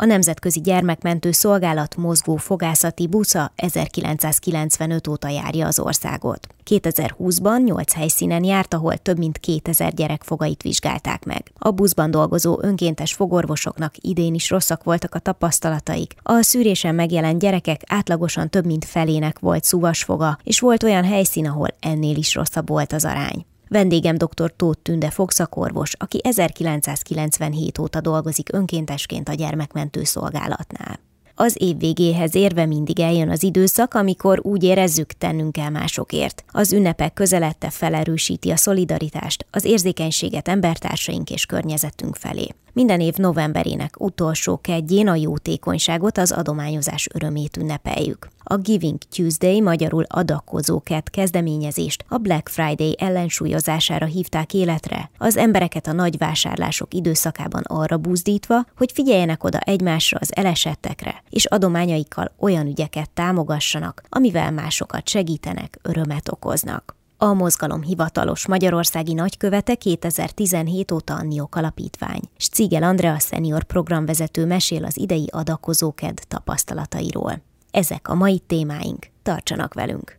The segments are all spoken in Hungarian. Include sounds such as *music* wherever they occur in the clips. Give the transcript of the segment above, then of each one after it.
A Nemzetközi Gyermekmentő Szolgálat mozgó fogászati busza 1995 óta járja az országot. 2020-ban 8 helyszínen járt, ahol több mint 2000 gyerek fogait vizsgálták meg. A buszban dolgozó önkéntes fogorvosoknak idén is rosszak voltak a tapasztalataik. A szűrésen megjelent gyerekek átlagosan több mint felének volt szúvasfoga, és volt olyan helyszín, ahol ennél is rosszabb volt az arány. Vendégem dr. Tóth Tünde fogszakorvos, aki 1997 óta dolgozik önkéntesként a gyermekmentő szolgálatnál. Az év végéhez érve mindig eljön az időszak, amikor úgy érezzük, tennünk kell másokért. Az ünnepek közelette felerősíti a szolidaritást, az érzékenységet embertársaink és környezetünk felé. Minden év novemberének utolsó kedjén a jótékonyságot, az adományozás örömét ünnepeljük. A Giving Tuesday, magyarul adakozóket kezdeményezést a Black Friday ellensúlyozására hívták életre, az embereket a nagy vásárlások időszakában arra buzdítva, hogy figyeljenek oda egymásra az elesettekre, és adományaikkal olyan ügyeket támogassanak, amivel másokat segítenek, örömet okoznak. A mozgalom hivatalos magyarországi nagykövete 2017 óta a NIOK alapítvány. Cigel Andrea senior programvezető mesél az idei adakozóked tapasztalatairól. Ezek a mai témáink. Tartsanak velünk!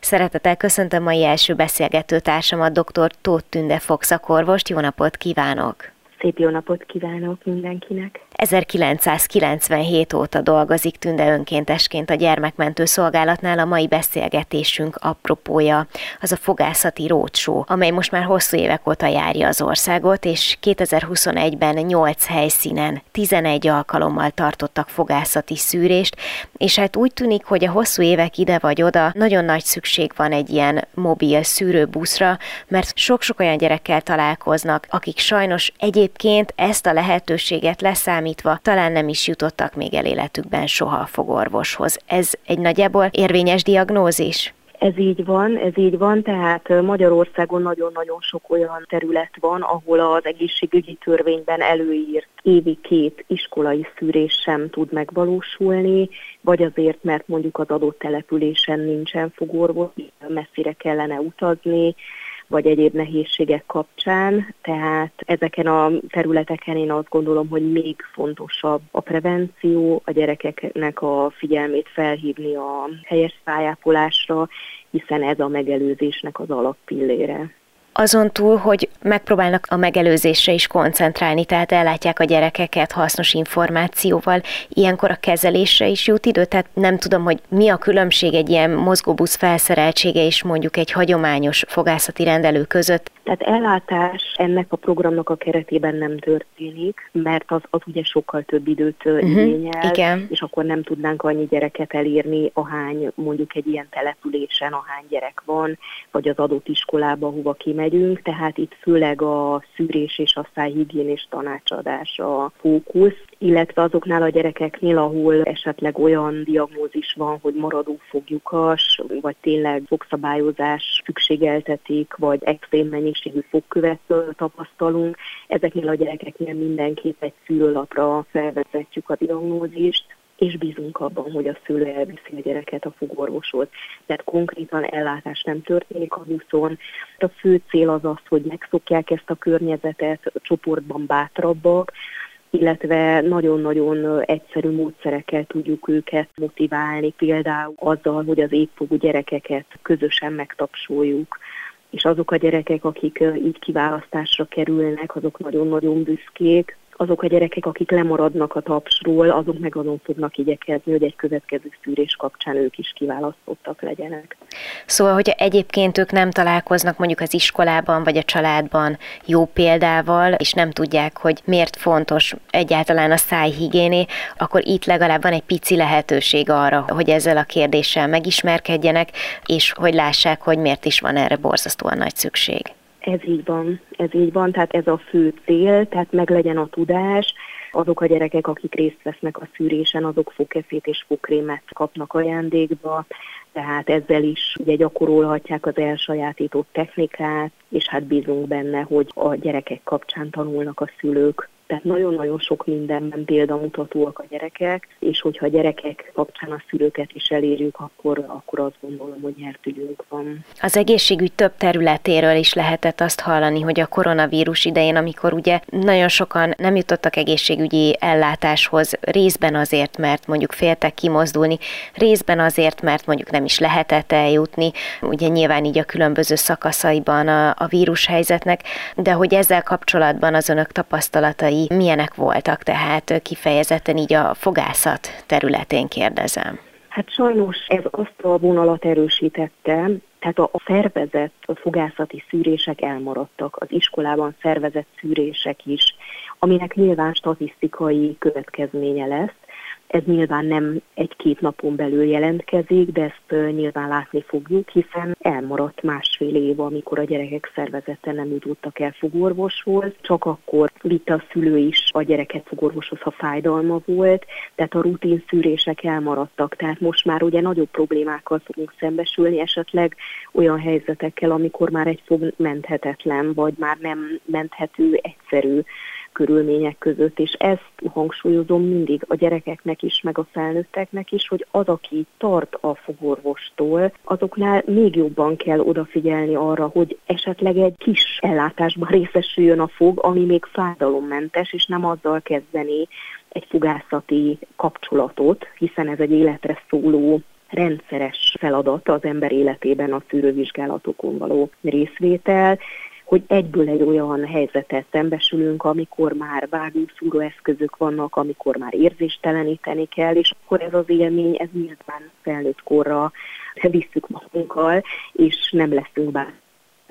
Szeretettel köszöntöm mai első beszélgető társamat, dr. Tóth Tünde fogszakorvost. Jó napot kívánok! Szép jó napot kívánok mindenkinek! 1997 óta dolgozik Tünde önkéntesként a gyermekmentő szolgálatnál a mai beszélgetésünk apropója, az a fogászati rócsó, amely most már hosszú évek óta járja az országot, és 2021-ben 8 helyszínen 11 alkalommal tartottak fogászati szűrést, és hát úgy tűnik, hogy a hosszú évek ide vagy oda nagyon nagy szükség van egy ilyen mobil szűrőbuszra, mert sok-sok olyan gyerekkel találkoznak, akik sajnos egyébként ezt a lehetőséget leszámítják, számítva talán nem is jutottak még el életükben soha a fogorvoshoz. Ez egy nagyjából érvényes diagnózis? Ez így van, ez így van, tehát Magyarországon nagyon-nagyon sok olyan terület van, ahol az egészségügyi törvényben előírt évi két iskolai szűrés sem tud megvalósulni, vagy azért, mert mondjuk az adott településen nincsen fogorvos, messzire kellene utazni, vagy egyéb nehézségek kapcsán, tehát ezeken a területeken én azt gondolom, hogy még fontosabb a prevenció, a gyerekeknek a figyelmét felhívni a helyes szájápolásra, hiszen ez a megelőzésnek az alappillére azon túl, hogy megpróbálnak a megelőzésre is koncentrálni, tehát ellátják a gyerekeket hasznos információval, ilyenkor a kezelésre is jut idő, tehát nem tudom, hogy mi a különbség egy ilyen mozgóbusz felszereltsége és mondjuk egy hagyományos fogászati rendelő között. Tehát ellátás ennek a programnak a keretében nem történik, mert az, az ugye sokkal több időt uh-huh, igényel, igen. és akkor nem tudnánk annyi gyereket elírni, ahány mondjuk egy ilyen településen, ahány gyerek van, vagy az adott iskolába, hova kimegyünk, tehát itt főleg a szűrés és a szájhigiénés tanácsadás a fókusz, illetve azoknál a gyerekeknél, ahol esetleg olyan diagnózis van, hogy maradó foglyukas, vagy tényleg fogszabályozás szükségeltetik, vagy extrém mennyiségű fogkövet tapasztalunk, ezeknél a gyerekeknél mindenképp egy szülőlapra felvezetjük a diagnózist, és bízunk abban, hogy a szülő elviszi a gyereket a fogorvoshoz. Tehát konkrétan ellátás nem történik a buszon. A fő cél az az, hogy megszokják ezt a környezetet, csoportban bátrabbak, illetve nagyon-nagyon egyszerű módszerekkel tudjuk őket motiválni, például azzal, hogy az épfogú gyerekeket közösen megtapsoljuk, és azok a gyerekek, akik így kiválasztásra kerülnek, azok nagyon-nagyon büszkék, azok a gyerekek, akik lemaradnak a tapsról, azok meg azon fognak igyekezni, hogy egy következő szűrés kapcsán ők is kiválasztottak legyenek. Szóval, hogyha egyébként ők nem találkoznak mondjuk az iskolában vagy a családban jó példával, és nem tudják, hogy miért fontos egyáltalán a szájhigiéné, akkor itt legalább van egy pici lehetőség arra, hogy ezzel a kérdéssel megismerkedjenek, és hogy lássák, hogy miért is van erre borzasztóan nagy szükség. Ez így van, ez így van, tehát ez a fő cél, tehát meg legyen a tudás, azok a gyerekek, akik részt vesznek a szűrésen, azok fogkefét és fogkrémet kapnak ajándékba, tehát ezzel is ugye gyakorolhatják az elsajátított technikát, és hát bízunk benne, hogy a gyerekek kapcsán tanulnak a szülők tehát nagyon-nagyon sok mindenben példamutatóak a gyerekek, és hogyha a gyerekek kapcsán a szülőket is elérjük, akkor, akkor azt gondolom, hogy nyertülünk van. Az egészségügy több területéről is lehetett azt hallani, hogy a koronavírus idején, amikor ugye nagyon sokan nem jutottak egészségügyi ellátáshoz, részben azért, mert mondjuk féltek kimozdulni, részben azért, mert mondjuk nem is lehetett eljutni, ugye nyilván így a különböző szakaszaiban a, a vírushelyzetnek, de hogy ezzel kapcsolatban az önök tapasztalatai tapasztalatai milyenek voltak, tehát kifejezetten így a fogászat területén kérdezem. Hát sajnos ez azt a vonalat erősítette, tehát a szervezett fogászati szűrések elmaradtak, az iskolában szervezett szűrések is, aminek nyilván statisztikai következménye lesz, ez nyilván nem egy-két napon belül jelentkezik, de ezt nyilván látni fogjuk, hiszen elmaradt másfél év, amikor a gyerekek szervezete nem jutottak el fogorvoshoz, csak akkor vitte a szülő is a gyereket fogorvoshoz, ha fájdalma volt, tehát a rutin szűrések elmaradtak, tehát most már ugye nagyobb problémákkal fogunk szembesülni, esetleg olyan helyzetekkel, amikor már egy fog menthetetlen, vagy már nem menthető egyszerű körülmények között, és ezt hangsúlyozom mindig a gyerekeknek is, meg a felnőtteknek is, hogy az, aki tart a fogorvostól, azoknál még jobban kell odafigyelni arra, hogy esetleg egy kis ellátásban részesüljön a fog, ami még fájdalommentes, és nem azzal kezdeni egy fogászati kapcsolatot, hiszen ez egy életre szóló rendszeres feladat az ember életében a szűrővizsgálatokon való részvétel, hogy egyből egy olyan helyzetet szembesülünk, amikor már vágószúró eszközök vannak, amikor már érzésteleníteni kell, és akkor ez az élmény, ez nyilván felnőtt korra visszük magunkkal, és nem leszünk bár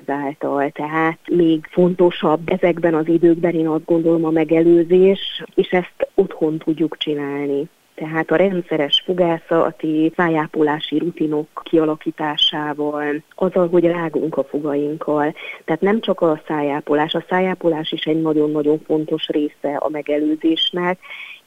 által. Tehát még fontosabb ezekben az időkben én azt gondolom a megelőzés, és ezt otthon tudjuk csinálni. Tehát a rendszeres fogászati szájápolási rutinok kialakításával, azzal, hogy rágunk a fogainkkal. Tehát nem csak a szájápolás, a szájápolás is egy nagyon-nagyon fontos része a megelőzésnek,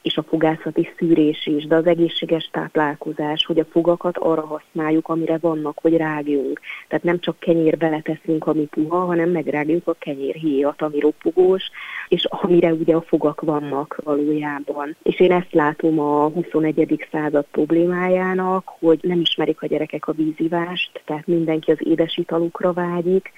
és a fogászati szűrés is, de az egészséges táplálkozás, hogy a fogakat arra használjuk, amire vannak, hogy rágjunk. Tehát nem csak kenyér beleteszünk, ami puha, hanem megrágjuk a kenyérhéjat, ami ropogós, és amire ugye a fogak vannak valójában. És én ezt látom a 21. század problémájának, hogy nem ismerik a gyerekek a vízivást, tehát mindenki az édesitalukra vágyik,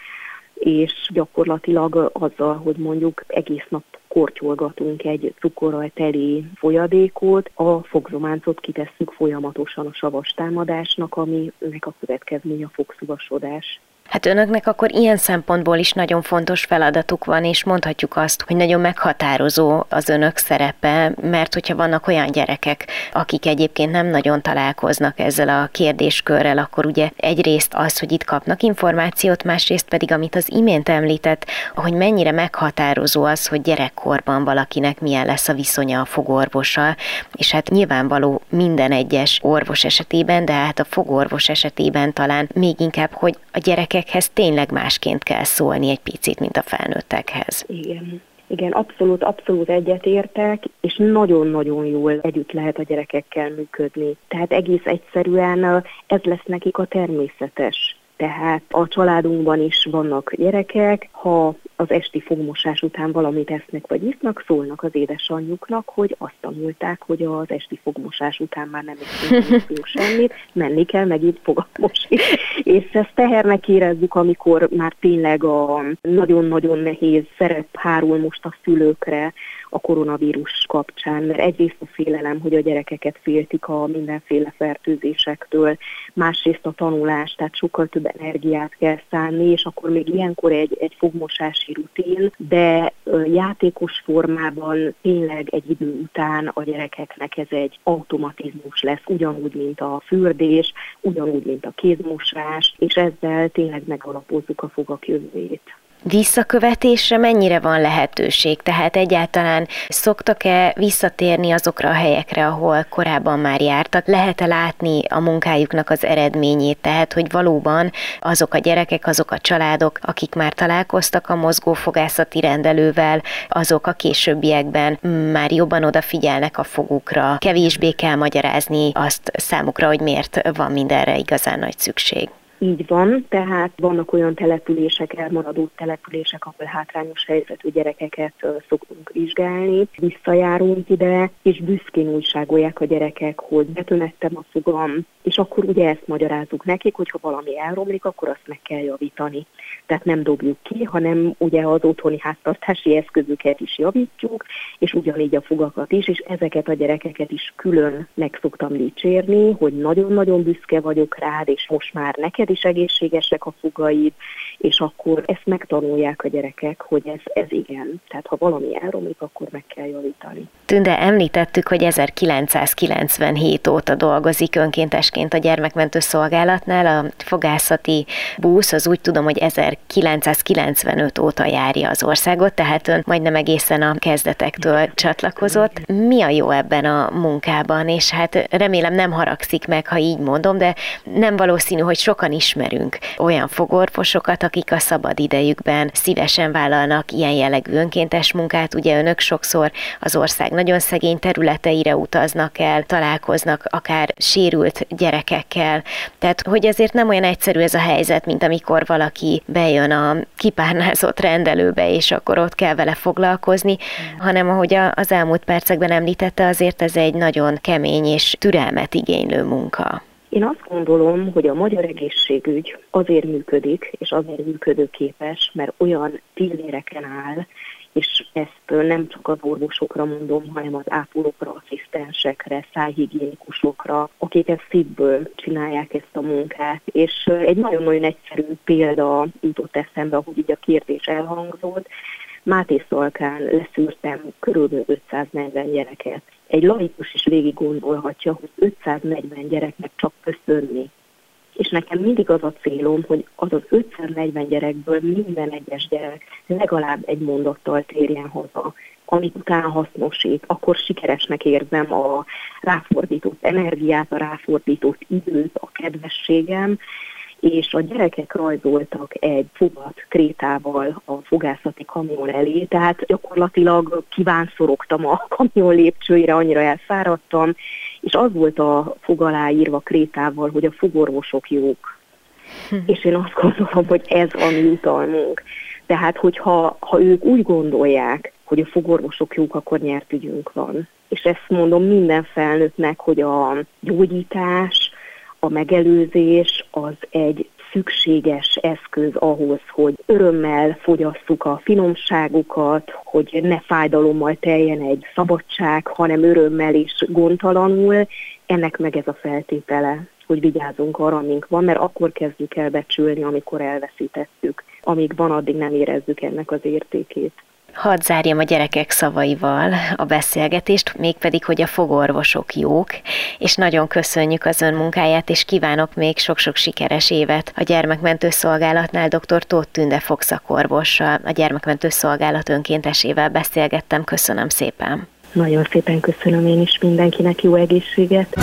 és gyakorlatilag azzal, hogy mondjuk egész nap kortyolgatunk egy cukorral teli folyadékot, a fogzománcot kitesszük folyamatosan a savas támadásnak, aminek a következménye a fogszuvasodás. Hát önöknek akkor ilyen szempontból is nagyon fontos feladatuk van, és mondhatjuk azt, hogy nagyon meghatározó az önök szerepe, mert hogyha vannak olyan gyerekek, akik egyébként nem nagyon találkoznak ezzel a kérdéskörrel, akkor ugye egyrészt az, hogy itt kapnak információt, másrészt pedig, amit az imént említett, hogy mennyire meghatározó az, hogy gyerekkorban valakinek milyen lesz a viszonya a fogorvossal, és hát nyilvánvaló minden egyes orvos esetében, de hát a fogorvos esetében talán még inkább, hogy a gyerekek gyerekekhez tényleg másként kell szólni egy picit, mint a felnőttekhez. Igen. Igen, abszolút, abszolút egyetértek, és nagyon-nagyon jól együtt lehet a gyerekekkel működni. Tehát egész egyszerűen ez lesz nekik a természetes tehát a családunkban is vannak gyerekek, ha az esti fogmosás után valamit esznek vagy isznak, szólnak az édesanyjuknak, hogy azt tanulták, hogy az esti fogmosás után már nem iszunk *laughs* semmit, menni kell megint fogat mosni. És ezt tehernek érezzük, amikor már tényleg a nagyon-nagyon nehéz szerep hárul most a szülőkre, a koronavírus kapcsán, mert egyrészt a félelem, hogy a gyerekeket féltik a mindenféle fertőzésektől, másrészt a tanulás, tehát sokkal több energiát kell szánni, és akkor még ilyenkor egy, egy fogmosási rutin, de játékos formában tényleg egy idő után a gyerekeknek ez egy automatizmus lesz, ugyanúgy, mint a fürdés, ugyanúgy, mint a kézmosás, és ezzel tényleg megalapozzuk a fogak jövőjét visszakövetésre mennyire van lehetőség? Tehát egyáltalán szoktak-e visszatérni azokra a helyekre, ahol korábban már jártak? Lehet-e látni a munkájuknak az eredményét? Tehát, hogy valóban azok a gyerekek, azok a családok, akik már találkoztak a mozgófogászati rendelővel, azok a későbbiekben már jobban odafigyelnek a fogukra, kevésbé kell magyarázni azt számukra, hogy miért van mindenre igazán nagy szükség. Így van, tehát vannak olyan települések, elmaradó települések, ahol hátrányos helyzetű gyerekeket szoktunk vizsgálni, visszajárunk ide, és büszkén újságolják a gyerekek, hogy betönettem a fogam, és akkor ugye ezt magyarázzuk nekik, hogy ha valami elromlik, akkor azt meg kell javítani. Tehát nem dobjuk ki, hanem ugye az otthoni háztartási eszközöket is javítjuk, és ugyanígy a fogakat is, és ezeket a gyerekeket is külön meg szoktam dicsérni, hogy nagyon-nagyon büszke vagyok rád, és most már neked is egészségesek a fogaid, és akkor ezt megtanulják a gyerekek, hogy ez, ez igen. Tehát ha valami elromlik, akkor meg kell javítani. Tünde, említettük, hogy 1997 óta dolgozik önkéntesként a gyermekmentő szolgálatnál. A fogászati busz az úgy tudom, hogy 1995 óta járja az országot, tehát ön majdnem egészen a kezdetektől csatlakozott. Mi a jó ebben a munkában? És hát remélem nem haragszik meg, ha így mondom, de nem valószínű, hogy sokan ismerünk olyan fogorvosokat, akik a szabad idejükben szívesen vállalnak ilyen jellegű önkéntes munkát. Ugye önök sokszor az ország nagyon szegény területeire utaznak el, találkoznak akár sérült gyerekekkel. Tehát, hogy ezért nem olyan egyszerű ez a helyzet, mint amikor valaki bejön a kipárnázott rendelőbe, és akkor ott kell vele foglalkozni, hanem ahogy az elmúlt percekben említette, azért ez egy nagyon kemény és türelmet igénylő munka. Én azt gondolom, hogy a magyar egészségügy azért működik, és azért működőképes, mert olyan pilléreken áll, és ezt nem csak az orvosokra mondom, hanem az ápolókra, asszisztensekre, szájhigiénikusokra, akik ezt szívből csinálják ezt a munkát. És egy nagyon-nagyon egyszerű példa jutott eszembe, ahogy így a kérdés elhangzott. Máté Szalkán leszűrtem körülbelül 540 gyereket. Egy laikus is végig gondolhatja, hogy 540 gyereknek csak köszönni. És nekem mindig az a célom, hogy az az 540 gyerekből minden egyes gyerek legalább egy mondattal térjen haza, amit utána hasznosít, akkor sikeresnek érzem a ráfordított energiát, a ráfordított időt, a kedvességem, és a gyerekek rajzoltak egy fogat krétával a fogászati kamion elé, tehát gyakorlatilag kívánszorogtam a kamion lépcsőire, annyira elfáradtam, és az volt a fog írva krétával, hogy a fogorvosok jók. Hm. És én azt gondolom, hogy ez a mi utalmunk. Tehát, hogyha ha ők úgy gondolják, hogy a fogorvosok jók, akkor nyert ügyünk van. És ezt mondom minden felnőttnek, hogy a gyógyítás, a megelőzés az egy szükséges eszköz ahhoz, hogy örömmel fogyasszuk a finomságukat, hogy ne fájdalommal teljen egy szabadság, hanem örömmel és gondtalanul. Ennek meg ez a feltétele, hogy vigyázzunk arra, amink van, mert akkor kezdjük el becsülni, amikor elveszítettük. Amíg van, addig nem érezzük ennek az értékét. Hadd zárjam a gyerekek szavaival a beszélgetést, mégpedig, hogy a fogorvosok jók, és nagyon köszönjük az ön munkáját, és kívánok még sok-sok sikeres évet a gyermekmentő szolgálatnál dr. Tóth Tünde fogszakorvossal, a gyermekmentő szolgálat önkéntesével beszélgettem. Köszönöm szépen! Nagyon szépen köszönöm én is mindenkinek jó egészséget!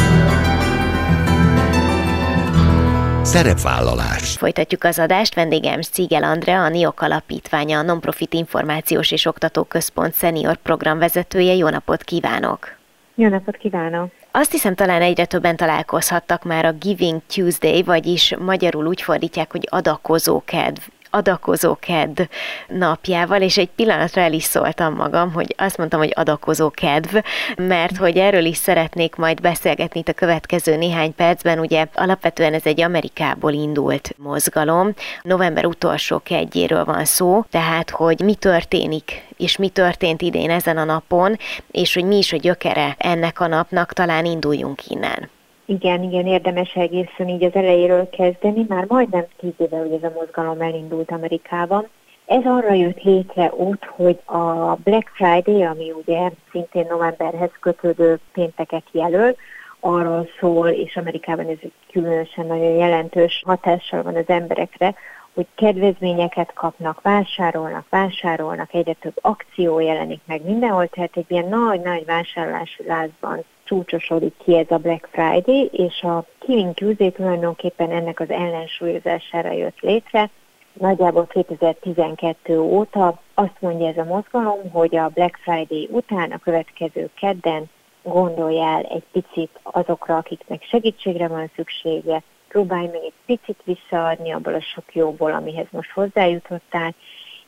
Szerepvállalás. Folytatjuk az adást. Vendégem Szigel Andrea, a NIOK alapítványa, a Nonprofit Információs és Oktató Központ senior programvezetője. Jó napot kívánok! Jó napot kívánok! Azt hiszem, talán egyre többen találkozhattak már a Giving Tuesday, vagyis magyarul úgy fordítják, hogy adakozó kedv adakozó kedv napjával, és egy pillanatra el is szóltam magam, hogy azt mondtam, hogy adakozó kedv, mert hogy erről is szeretnék majd beszélgetni itt a következő néhány percben. Ugye alapvetően ez egy Amerikából indult mozgalom. November utolsó kedjéről van szó, tehát hogy mi történik és mi történt idén ezen a napon, és hogy mi is a gyökere ennek a napnak, talán induljunk innen. Igen, igen, érdemes egészen így az elejéről kezdeni. Már majdnem tíz éve, hogy ez a mozgalom elindult Amerikában. Ez arra jött létre ott, hogy a Black Friday, ami ugye szintén novemberhez kötődő pénteket jelöl, arról szól, és Amerikában ez különösen nagyon jelentős hatással van az emberekre, hogy kedvezményeket kapnak, vásárolnak, vásárolnak, egyre több akció jelenik meg mindenhol, tehát egy ilyen nagy-nagy vásárlási lázban csúcsosodik ki ez a Black Friday, és a Killing Tuesday tulajdonképpen ennek az ellensúlyozására jött létre. Nagyjából 2012 óta azt mondja ez a mozgalom, hogy a Black Friday után a következő kedden gondoljál egy picit azokra, akiknek segítségre van szüksége, próbálj meg egy picit visszaadni abból a sok jóból, amihez most hozzájutottál,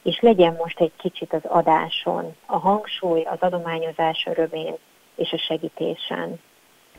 és legyen most egy kicsit az adáson a hangsúly, az adományozás örömén és a segítésen.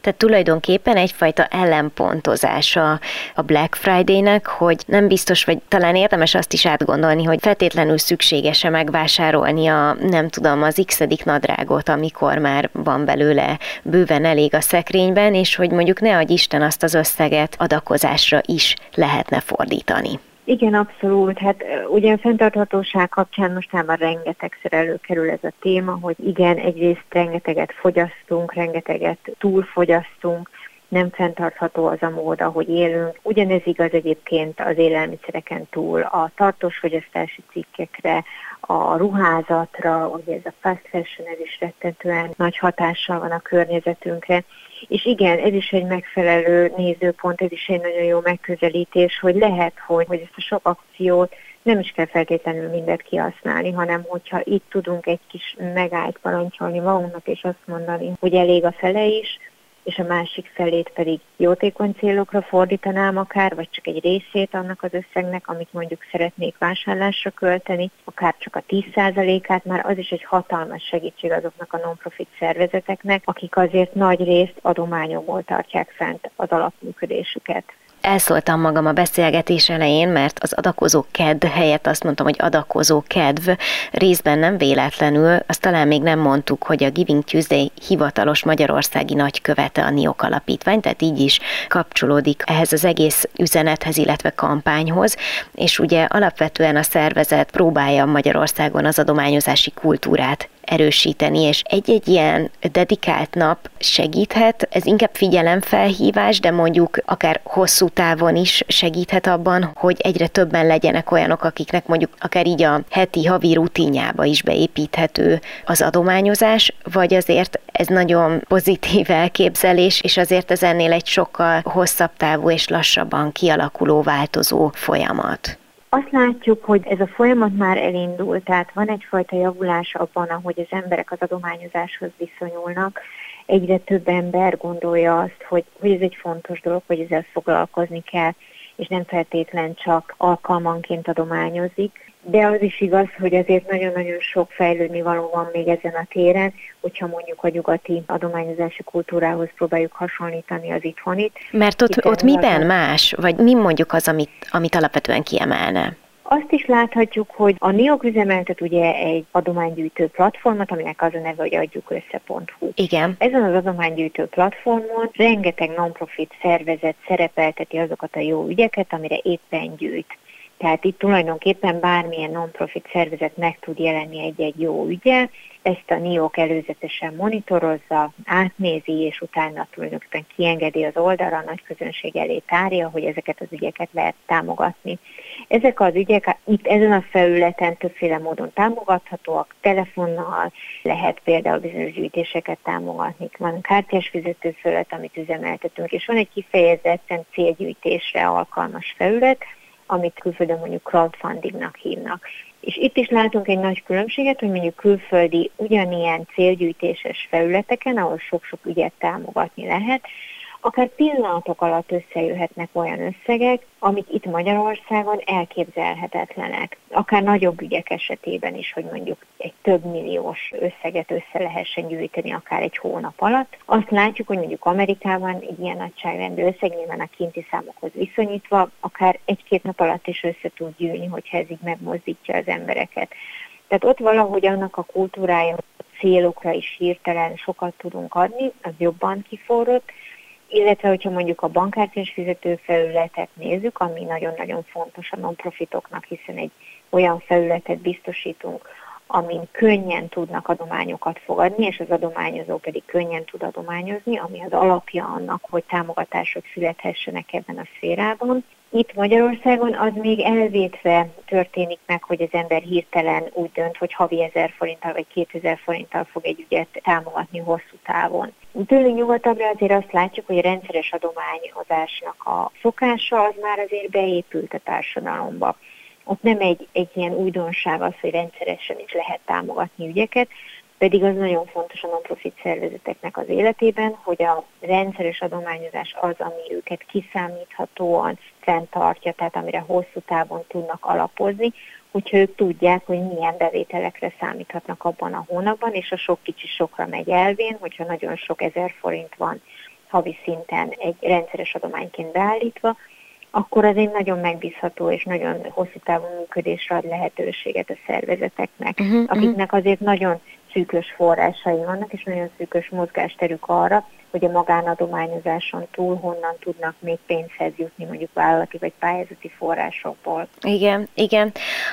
Tehát tulajdonképpen egyfajta ellenpontozása a Black Friday-nek, hogy nem biztos, vagy talán érdemes azt is átgondolni, hogy feltétlenül szükséges-e megvásárolni a, nem tudom, az x nadrágot, amikor már van belőle bőven elég a szekrényben, és hogy mondjuk ne adj Isten azt az összeget adakozásra is lehetne fordítani. Igen, abszolút. Hát ugye a fenntarthatóság kapcsán mostában rengetegszer előkerül ez a téma, hogy igen, egyrészt rengeteget fogyasztunk, rengeteget túlfogyasztunk, nem fenntartható az a mód, ahogy élünk. Ugyanez igaz egyébként az élelmiszereken túl a tartós fogyasztási cikkekre, a ruházatra, ugye ez a fast fashion, ez is rettentően nagy hatással van a környezetünkre. És igen, ez is egy megfelelő nézőpont, ez is egy nagyon jó megközelítés, hogy lehet, hogy, hogy ezt a sok akciót nem is kell feltétlenül mindet kihasználni, hanem hogyha itt tudunk egy kis megállt parancsolni magunknak, és azt mondani, hogy elég a fele is, és a másik felét pedig jótékony célokra fordítanám akár, vagy csak egy részét annak az összegnek, amit mondjuk szeretnék vásárlásra költeni, akár csak a 10%-át, már az is egy hatalmas segítség azoknak a non-profit szervezeteknek, akik azért nagy részt adományokból tartják fent az alapműködésüket. Elszóltam magam a beszélgetés elején, mert az adakozó kedv helyett azt mondtam, hogy adakozó kedv. Részben nem véletlenül, azt talán még nem mondtuk, hogy a Giving Tuesday hivatalos magyarországi nagykövete a NIOK alapítvány, tehát így is kapcsolódik ehhez az egész üzenethez, illetve kampányhoz, és ugye alapvetően a szervezet próbálja Magyarországon az adományozási kultúrát erősíteni, és egy-egy ilyen dedikált nap segíthet, ez inkább figyelemfelhívás, de mondjuk akár hosszú távon is segíthet abban, hogy egyre többen legyenek olyanok, akiknek mondjuk akár így a heti, havi rutinjába is beépíthető az adományozás, vagy azért ez nagyon pozitív elképzelés, és azért ez ennél egy sokkal hosszabb távú és lassabban kialakuló, változó folyamat. Azt látjuk, hogy ez a folyamat már elindult, tehát van egyfajta javulás abban, ahogy az emberek az adományozáshoz viszonyulnak. Egyre több ember gondolja azt, hogy, hogy ez egy fontos dolog, hogy ezzel foglalkozni kell, és nem feltétlen csak alkalmanként adományozik de az is igaz, hogy azért nagyon-nagyon sok fejlődni való van még ezen a téren, hogyha mondjuk a nyugati adományozási kultúrához próbáljuk hasonlítani az itthonit. Mert ott, ott miben más, vagy mi mondjuk az, amit, amit alapvetően kiemelne? Azt is láthatjuk, hogy a NIOK üzemeltet ugye egy adománygyűjtő platformot, aminek az a neve, hogy adjuk össze.hu. Igen. Ezen az adománygyűjtő platformon rengeteg non-profit szervezet szerepelteti azokat a jó ügyeket, amire éppen gyűjt. Tehát itt tulajdonképpen bármilyen non-profit szervezet meg tud jelenni egy-egy jó ügye, ezt a NIOK előzetesen monitorozza, átnézi, és utána tulajdonképpen kiengedi az oldalra, a nagy közönség elé tárja, hogy ezeket az ügyeket lehet támogatni. Ezek az ügyek itt ezen a felületen többféle módon támogathatóak, telefonnal lehet például bizonyos gyűjtéseket támogatni, van kártyás fizetőfelület, amit üzemeltetünk, és van egy kifejezetten célgyűjtésre alkalmas felület, amit külföldön mondjuk crowdfundingnak hívnak. És itt is látunk egy nagy különbséget, hogy mondjuk külföldi ugyanilyen célgyűjtéses felületeken, ahol sok-sok ügyet támogatni lehet, akár pillanatok alatt összejöhetnek olyan összegek, amik itt Magyarországon elképzelhetetlenek. Akár nagyobb ügyek esetében is, hogy mondjuk egy több milliós összeget össze lehessen gyűjteni akár egy hónap alatt. Azt látjuk, hogy mondjuk Amerikában egy ilyen nagyságrendű összeg nyilván a kinti számokhoz viszonyítva, akár egy-két nap alatt is össze tud gyűlni, hogyha ez így megmozdítja az embereket. Tehát ott valahogy annak a kultúrája, célokra is hirtelen sokat tudunk adni, az jobban kiforrott, illetve hogyha mondjuk a bankkártyás fizetőfelületet nézzük, ami nagyon-nagyon fontos a non-profitoknak, hiszen egy olyan felületet biztosítunk, amin könnyen tudnak adományokat fogadni, és az adományozó pedig könnyen tud adományozni, ami az alapja annak, hogy támogatások születhessenek ebben a szférában. Itt Magyarországon az még elvétve történik meg, hogy az ember hirtelen úgy dönt, hogy havi 1000 forinttal vagy 2000 forinttal fog egy ügyet támogatni hosszú távon. Tőlünk nyugodtabbra azért azt látjuk, hogy a rendszeres adományozásnak a szokása az már azért beépült a társadalomba ott nem egy, egy ilyen újdonság az, hogy rendszeresen is lehet támogatni ügyeket, pedig az nagyon fontos a non-profit szervezeteknek az életében, hogy a rendszeres adományozás az, ami őket kiszámíthatóan fenntartja, tehát amire hosszú távon tudnak alapozni, hogyha ők tudják, hogy milyen bevételekre számíthatnak abban a hónapban, és a sok kicsi sokra megy elvén, hogyha nagyon sok ezer forint van havi szinten egy rendszeres adományként beállítva, akkor az egy nagyon megbízható és nagyon hosszú távú működésre ad lehetőséget a szervezeteknek, uh-huh, akiknek azért nagyon szűkös forrásai vannak, és nagyon szűkös mozgásterük arra, hogy a magánadományozáson túl honnan tudnak még pénzhez jutni, mondjuk vállalati vagy pályázati forrásokból. Igen, igen.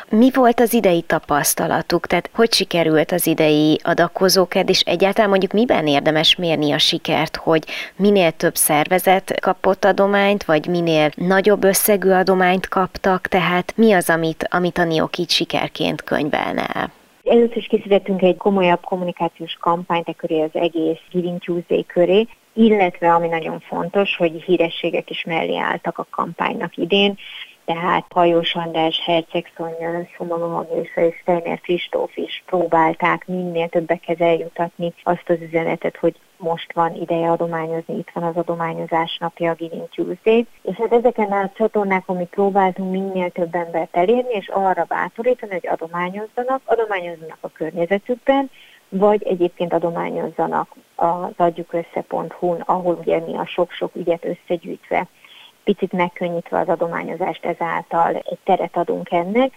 Mi volt az idei tapasztalatuk? Tehát hogy sikerült az idei adakozóked, és egyáltalán mondjuk miben érdemes mérni a sikert, hogy minél több szervezet kapott adományt, vagy minél nagyobb összegű adományt kaptak, tehát mi az, amit, amit a NIOK így sikerként könyvelne el? Először is készítettünk egy komolyabb kommunikációs kampányt e köré az egész Giving Tuesday köré, illetve ami nagyon fontos, hogy hírességek is mellé álltak a kampánynak idén, tehát Hajós András, Herceg Szonya, Szomama Magésa és Steiner Kristóf is próbálták minél többekhez eljutatni azt az üzenetet, hogy most van ideje adományozni, itt van az adományozás napja, a Giving Tuesday. És hát ezeken a csatornákon mi próbáltunk minél több embert elérni, és arra bátorítani, hogy adományozzanak, adományozzanak a környezetükben, vagy egyébként adományozzanak az adjukössze.hu-n, ahol ugye mi a sok-sok ügyet összegyűjtve picit megkönnyítve az adományozást ezáltal egy teret adunk ennek,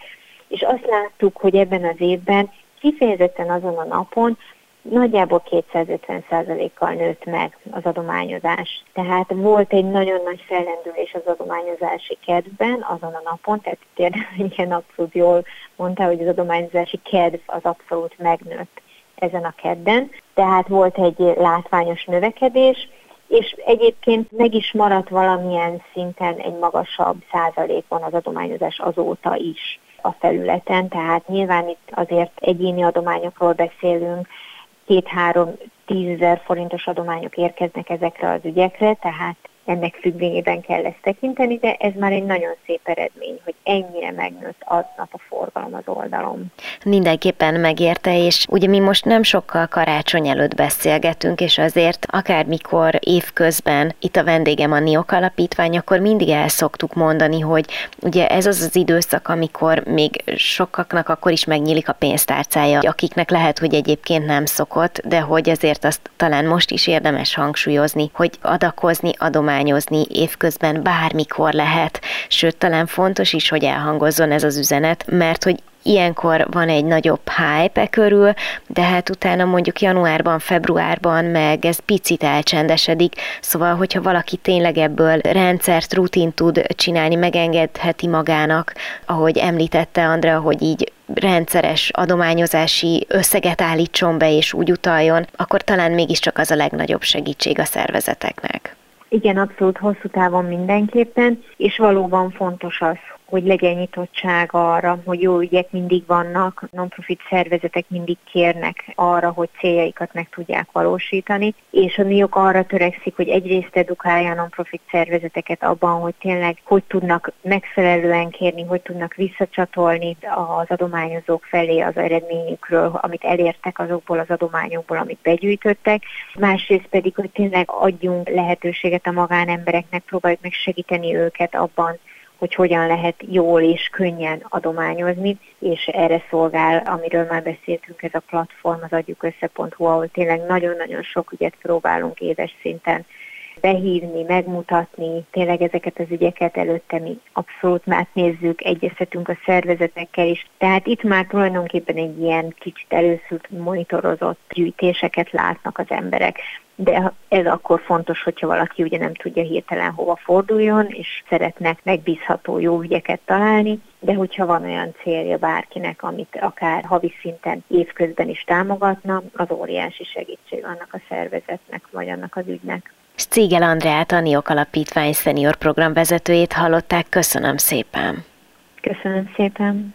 és azt láttuk, hogy ebben az évben kifejezetten azon a napon nagyjából 250%-kal nőtt meg az adományozás. Tehát volt egy nagyon nagy fellendülés az adományozási kedvben azon a napon, tehát tényleg igen abszolút jól mondta, hogy az adományozási kedv az abszolút megnőtt ezen a kedden. Tehát volt egy látványos növekedés, és egyébként meg is maradt valamilyen szinten egy magasabb százalékon az adományozás azóta is a felületen, tehát nyilván itt azért egyéni adományokról beszélünk, két-három tízezer forintos adományok érkeznek ezekre az ügyekre, tehát ennek függvényében kell ezt tekinteni, de ez már egy nagyon szép eredmény, hogy ennyire megnőtt aznap a forgalom az oldalon. Mindenképpen megérte, és ugye mi most nem sokkal karácsony előtt beszélgetünk, és azért akármikor évközben itt a vendégem a NIOK alapítvány, akkor mindig el szoktuk mondani, hogy ugye ez az az időszak, amikor még sokaknak akkor is megnyílik a pénztárcája, akiknek lehet, hogy egyébként nem szokott, de hogy azért azt talán most is érdemes hangsúlyozni, hogy adakozni, adomány adományozni évközben bármikor lehet, sőt talán fontos is, hogy elhangozzon ez az üzenet, mert hogy ilyenkor van egy nagyobb hype e körül, de hát utána mondjuk januárban, februárban meg ez picit elcsendesedik, szóval hogyha valaki tényleg ebből rendszert, rutin tud csinálni, megengedheti magának, ahogy említette Andrea, hogy így rendszeres adományozási összeget állítson be és úgy utaljon, akkor talán mégiscsak az a legnagyobb segítség a szervezeteknek. Igen, abszolút hosszú távon mindenképpen, és valóban fontos az, hogy legyen nyitottság arra, hogy jó ügyek mindig vannak, non-profit szervezetek mindig kérnek arra, hogy céljaikat meg tudják valósítani, és a NIOK arra törekszik, hogy egyrészt edukálja a non-profit szervezeteket abban, hogy tényleg hogy tudnak megfelelően kérni, hogy tudnak visszacsatolni az adományozók felé az eredményükről, amit elértek azokból az adományokból, amit begyűjtöttek, másrészt pedig, hogy tényleg adjunk lehetőséget a magánembereknek, próbáljuk meg segíteni őket abban, hogy hogyan lehet jól és könnyen adományozni, és erre szolgál, amiről már beszéltünk, ez a platform, az adjukössze.hu, ahol tényleg nagyon-nagyon sok ügyet próbálunk éves szinten behívni, megmutatni tényleg ezeket az ügyeket előtte mi abszolút már nézzük, egyeztetünk a szervezetekkel is. Tehát itt már tulajdonképpen egy ilyen kicsit előszült monitorozott gyűjtéseket látnak az emberek de ez akkor fontos, hogyha valaki ugye nem tudja hirtelen hova forduljon, és szeretne megbízható jó ügyeket találni, de hogyha van olyan célja bárkinek, amit akár havi szinten évközben is támogatna, az óriási segítség annak a szervezetnek, vagy annak az ügynek. Cégel Andreát, a NIOK Alapítvány szenior programvezetőjét hallották. Köszönöm szépen! Köszönöm szépen!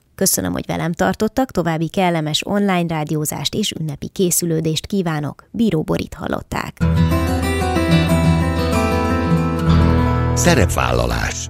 Köszönöm, hogy velem tartottak, további kellemes online rádiózást és ünnepi készülődést kívánok. Bíró Borit hallották. Szerepvállalás